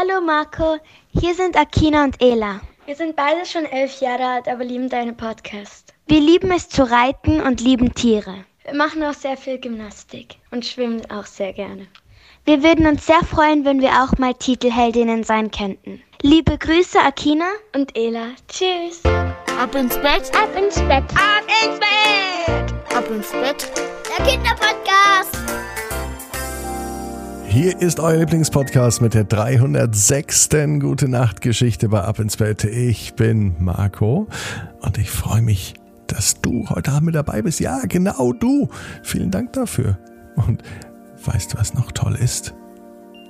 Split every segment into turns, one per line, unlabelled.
Hallo Marco, hier sind Akina und Ela.
Wir sind beide schon elf Jahre alt, aber lieben deinen Podcast.
Wir lieben es zu reiten und lieben Tiere.
Wir machen auch sehr viel Gymnastik und schwimmen auch sehr gerne.
Wir würden uns sehr freuen, wenn wir auch mal Titelheldinnen sein könnten. Liebe Grüße, Akina
und Ela. Tschüss.
Ab ins Bett,
ab ins Bett,
ab ins Bett,
ab ins Bett. Der Kinderpodcast.
Hier ist euer Lieblingspodcast mit der 306. Gute Nacht Geschichte bei Ab ins Bett. Ich bin Marco und ich freue mich, dass du heute Abend mit dabei bist. Ja, genau du. Vielen Dank dafür. Und weißt du, was noch toll ist?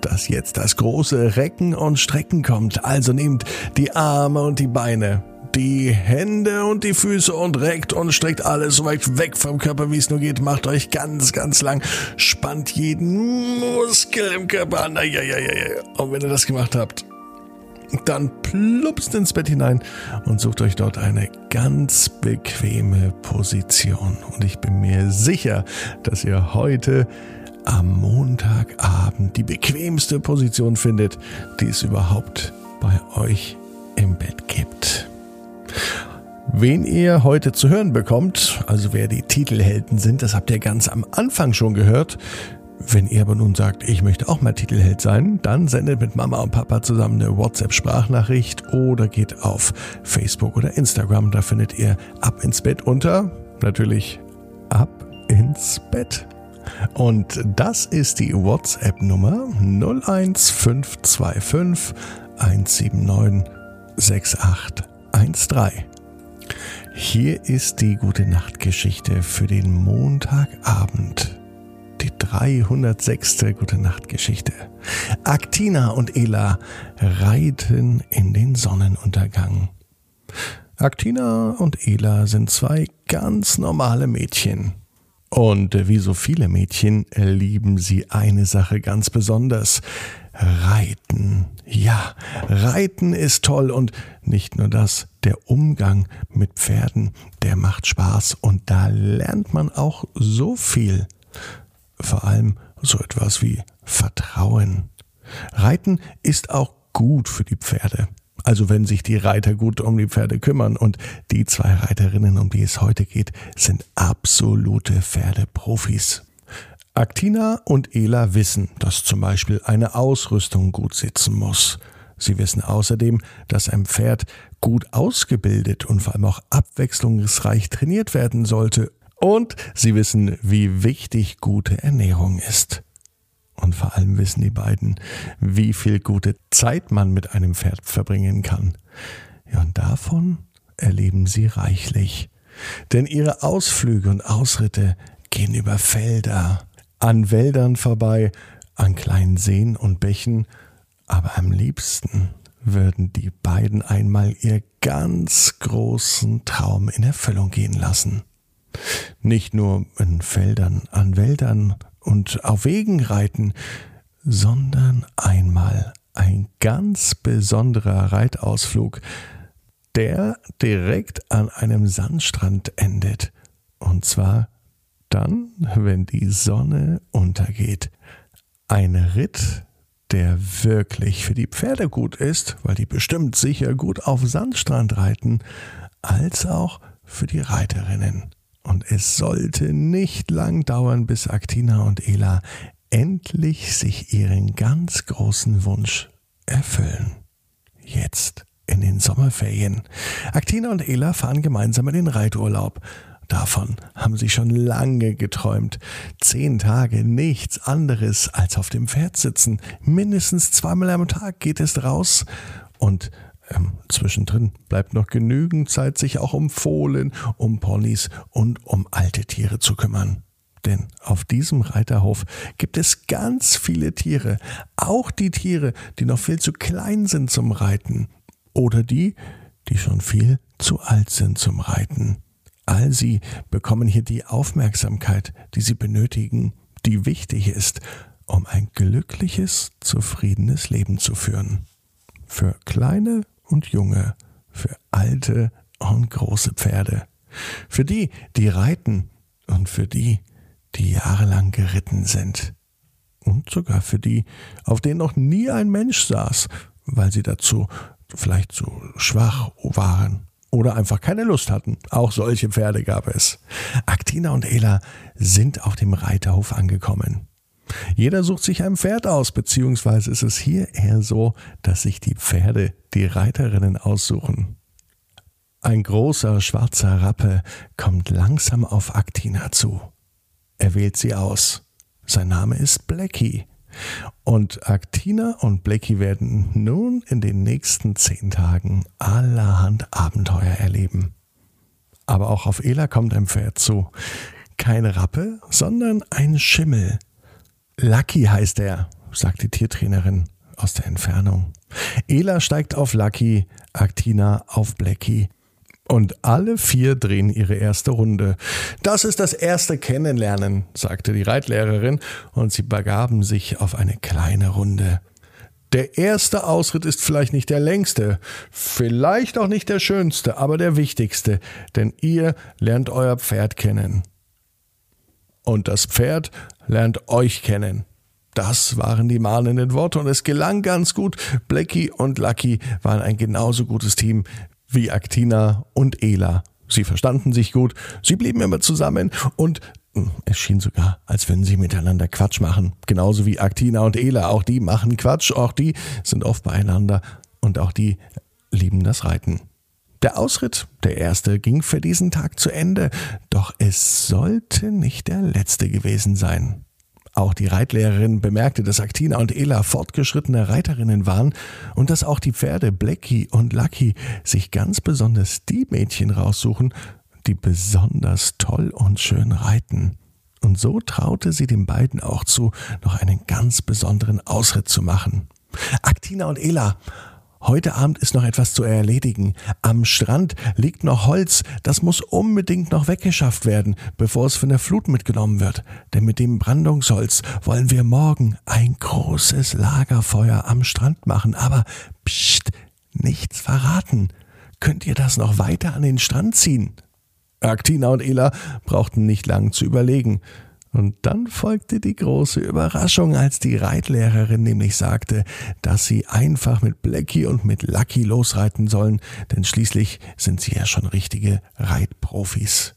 Dass jetzt das große Recken und Strecken kommt. Also nehmt die Arme und die Beine die Hände und die Füße und reckt und streckt alles so weit weg vom Körper, wie es nur geht. Macht euch ganz, ganz lang. Spannt jeden Muskel im Körper an. Und wenn ihr das gemacht habt, dann plumpst ins Bett hinein und sucht euch dort eine ganz bequeme Position. Und ich bin mir sicher, dass ihr heute am Montagabend die bequemste Position findet, die es überhaupt bei euch im Bett gibt. Wen ihr heute zu hören bekommt, also wer die Titelhelden sind, das habt ihr ganz am Anfang schon gehört. Wenn ihr aber nun sagt, ich möchte auch mal Titelheld sein, dann sendet mit Mama und Papa zusammen eine WhatsApp-Sprachnachricht oder geht auf Facebook oder Instagram. Da findet ihr Ab ins Bett unter, natürlich Ab ins Bett. Und das ist die WhatsApp-Nummer 01525 179 6813. Hier ist die gute Nachtgeschichte für den Montagabend. Die 306. gute Nachtgeschichte. Aktina und Ela reiten in den Sonnenuntergang. Aktina und Ela sind zwei ganz normale Mädchen. Und wie so viele Mädchen lieben sie eine Sache ganz besonders. Reiten. Ja, Reiten ist toll und nicht nur das, der Umgang mit Pferden, der macht Spaß und da lernt man auch so viel. Vor allem so etwas wie Vertrauen. Reiten ist auch gut für die Pferde. Also wenn sich die Reiter gut um die Pferde kümmern und die zwei Reiterinnen, um die es heute geht, sind absolute Pferdeprofis. Aktina und Ela wissen, dass zum Beispiel eine Ausrüstung gut sitzen muss. Sie wissen außerdem, dass ein Pferd gut ausgebildet und vor allem auch abwechslungsreich trainiert werden sollte. Und sie wissen, wie wichtig gute Ernährung ist. Und vor allem wissen die beiden, wie viel gute Zeit man mit einem Pferd verbringen kann. Ja, und davon erleben sie reichlich. Denn ihre Ausflüge und Ausritte gehen über Felder, an Wäldern vorbei, an kleinen Seen und Bächen, aber am liebsten würden die beiden einmal ihr ganz großen Traum in Erfüllung gehen lassen. Nicht nur in Feldern, an Wäldern und auf Wegen reiten, sondern einmal ein ganz besonderer Reitausflug, der direkt an einem Sandstrand endet, und zwar dann, wenn die Sonne untergeht. Ein Ritt, der wirklich für die Pferde gut ist, weil die bestimmt sicher gut auf Sandstrand reiten, als auch für die Reiterinnen. Und es sollte nicht lang dauern, bis Aktina und Ela endlich sich ihren ganz großen Wunsch erfüllen. Jetzt in den Sommerferien. Aktina und Ela fahren gemeinsam in den Reiturlaub. Davon haben sie schon lange geträumt. Zehn Tage nichts anderes als auf dem Pferd sitzen. Mindestens zweimal am Tag geht es raus. Und ähm, zwischendrin bleibt noch genügend Zeit, sich auch um Fohlen, um Ponys und um alte Tiere zu kümmern. Denn auf diesem Reiterhof gibt es ganz viele Tiere, auch die Tiere, die noch viel zu klein sind zum Reiten oder die, die schon viel zu alt sind zum Reiten. All sie bekommen hier die Aufmerksamkeit, die sie benötigen, die wichtig ist, um ein glückliches, zufriedenes Leben zu führen. Für kleine und junge, für alte und große Pferde. Für die, die reiten und für die, die jahrelang geritten sind. und sogar für die, auf denen noch nie ein Mensch saß, weil sie dazu vielleicht zu schwach waren oder einfach keine Lust hatten. Auch solche Pferde gab es. Aktina und Ela sind auf dem Reiterhof angekommen. Jeder sucht sich ein Pferd aus, beziehungsweise ist es hier eher so, dass sich die Pferde die Reiterinnen aussuchen. Ein großer schwarzer Rappe kommt langsam auf Aktina zu. Er wählt sie aus. Sein Name ist Blackie. Und Aktina und Blackie werden nun in den nächsten zehn Tagen allerhand Abenteuer erleben. Aber auch auf Ela kommt ein Pferd zu. Keine Rappe, sondern ein Schimmel. Lucky heißt er, sagt die Tiertrainerin aus der Entfernung. Ela steigt auf Lucky, Aktina auf Blackie. Und alle vier drehen ihre erste Runde. Das ist das erste Kennenlernen, sagte die Reitlehrerin, und sie begaben sich auf eine kleine Runde. Der erste Ausritt ist vielleicht nicht der längste, vielleicht auch nicht der schönste, aber der wichtigste, denn ihr lernt euer Pferd kennen. Und das Pferd lernt euch kennen. Das waren die mahnenden Worte und es gelang ganz gut. Blackie und Lucky waren ein genauso gutes Team wie Actina und Ela. Sie verstanden sich gut, sie blieben immer zusammen und hm, es schien sogar, als würden sie miteinander Quatsch machen. Genauso wie Actina und Ela. Auch die machen Quatsch, auch die sind oft beieinander und auch die lieben das Reiten. Der Ausritt, der erste, ging für diesen Tag zu Ende, doch es sollte nicht der letzte gewesen sein. Auch die Reitlehrerin bemerkte, dass Aktina und Ela fortgeschrittene Reiterinnen waren und dass auch die Pferde Blackie und Lucky sich ganz besonders die Mädchen raussuchen, die besonders toll und schön reiten. Und so traute sie den beiden auch zu, noch einen ganz besonderen Ausritt zu machen. Aktina und Ela Heute Abend ist noch etwas zu erledigen. Am Strand liegt noch Holz, das muss unbedingt noch weggeschafft werden, bevor es von der Flut mitgenommen wird. Denn mit dem Brandungsholz wollen wir morgen ein großes Lagerfeuer am Strand machen. Aber pst, nichts verraten. Könnt ihr das noch weiter an den Strand ziehen? Aktina und Ela brauchten nicht lang zu überlegen. Und dann folgte die große Überraschung, als die Reitlehrerin nämlich sagte, dass sie einfach mit Blackie und mit Lucky losreiten sollen, denn schließlich sind sie ja schon richtige Reitprofis.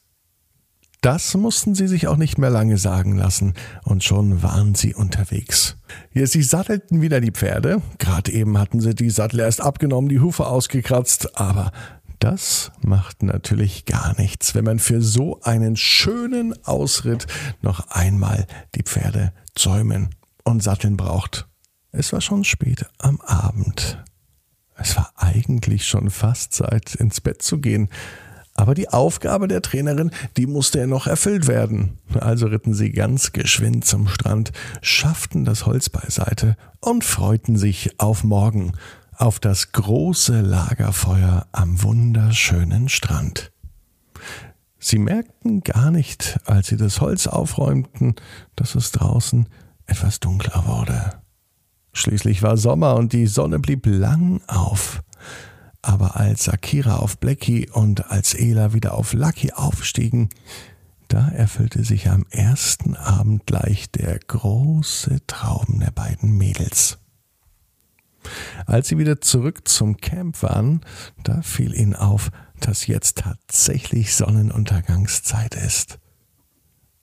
Das mussten sie sich auch nicht mehr lange sagen lassen, und schon waren sie unterwegs. Ja, sie sattelten wieder die Pferde, gerade eben hatten sie die Sattel erst abgenommen, die Hufe ausgekratzt, aber das macht natürlich gar nichts, wenn man für so einen schönen Ausritt noch einmal die Pferde zäumen und satteln braucht. Es war schon spät am Abend. Es war eigentlich schon fast Zeit, ins Bett zu gehen. Aber die Aufgabe der Trainerin, die musste ja noch erfüllt werden. Also ritten sie ganz geschwind zum Strand, schafften das Holz beiseite und freuten sich auf morgen auf das große Lagerfeuer am wunderschönen Strand. Sie merkten gar nicht, als sie das Holz aufräumten, dass es draußen etwas dunkler wurde. Schließlich war Sommer und die Sonne blieb lang auf. Aber als Akira auf Blackie und als Ela wieder auf Lucky aufstiegen, da erfüllte sich am ersten Abend gleich der große Traum der beiden Mädels. Als sie wieder zurück zum Camp waren, da fiel ihnen auf, dass jetzt tatsächlich Sonnenuntergangszeit ist.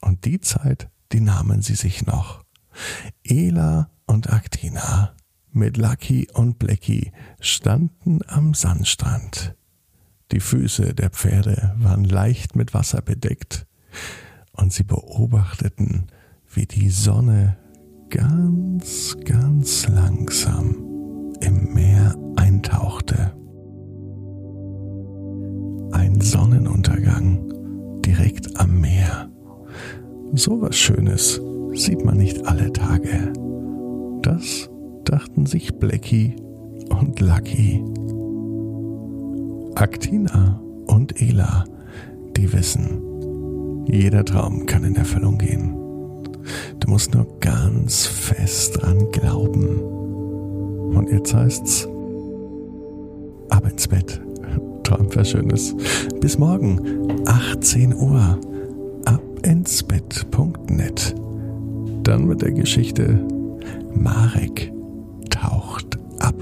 Und die Zeit, die nahmen sie sich noch. Ela und Actina mit Lucky und Blackie standen am Sandstrand. Die Füße der Pferde waren leicht mit Wasser bedeckt, und sie beobachteten, wie die Sonne ganz, ganz langsam So was Schönes sieht man nicht alle Tage. Das dachten sich Blackie und Lucky. Aktina und Ela, die wissen, jeder Traum kann in Erfüllung gehen. Du musst nur ganz fest dran glauben. Und jetzt heißt's ab ins Bett. Träumt was Schönes. Bis morgen, 18 Uhr, abinsbett.net. Dann mit der Geschichte Marek taucht ab.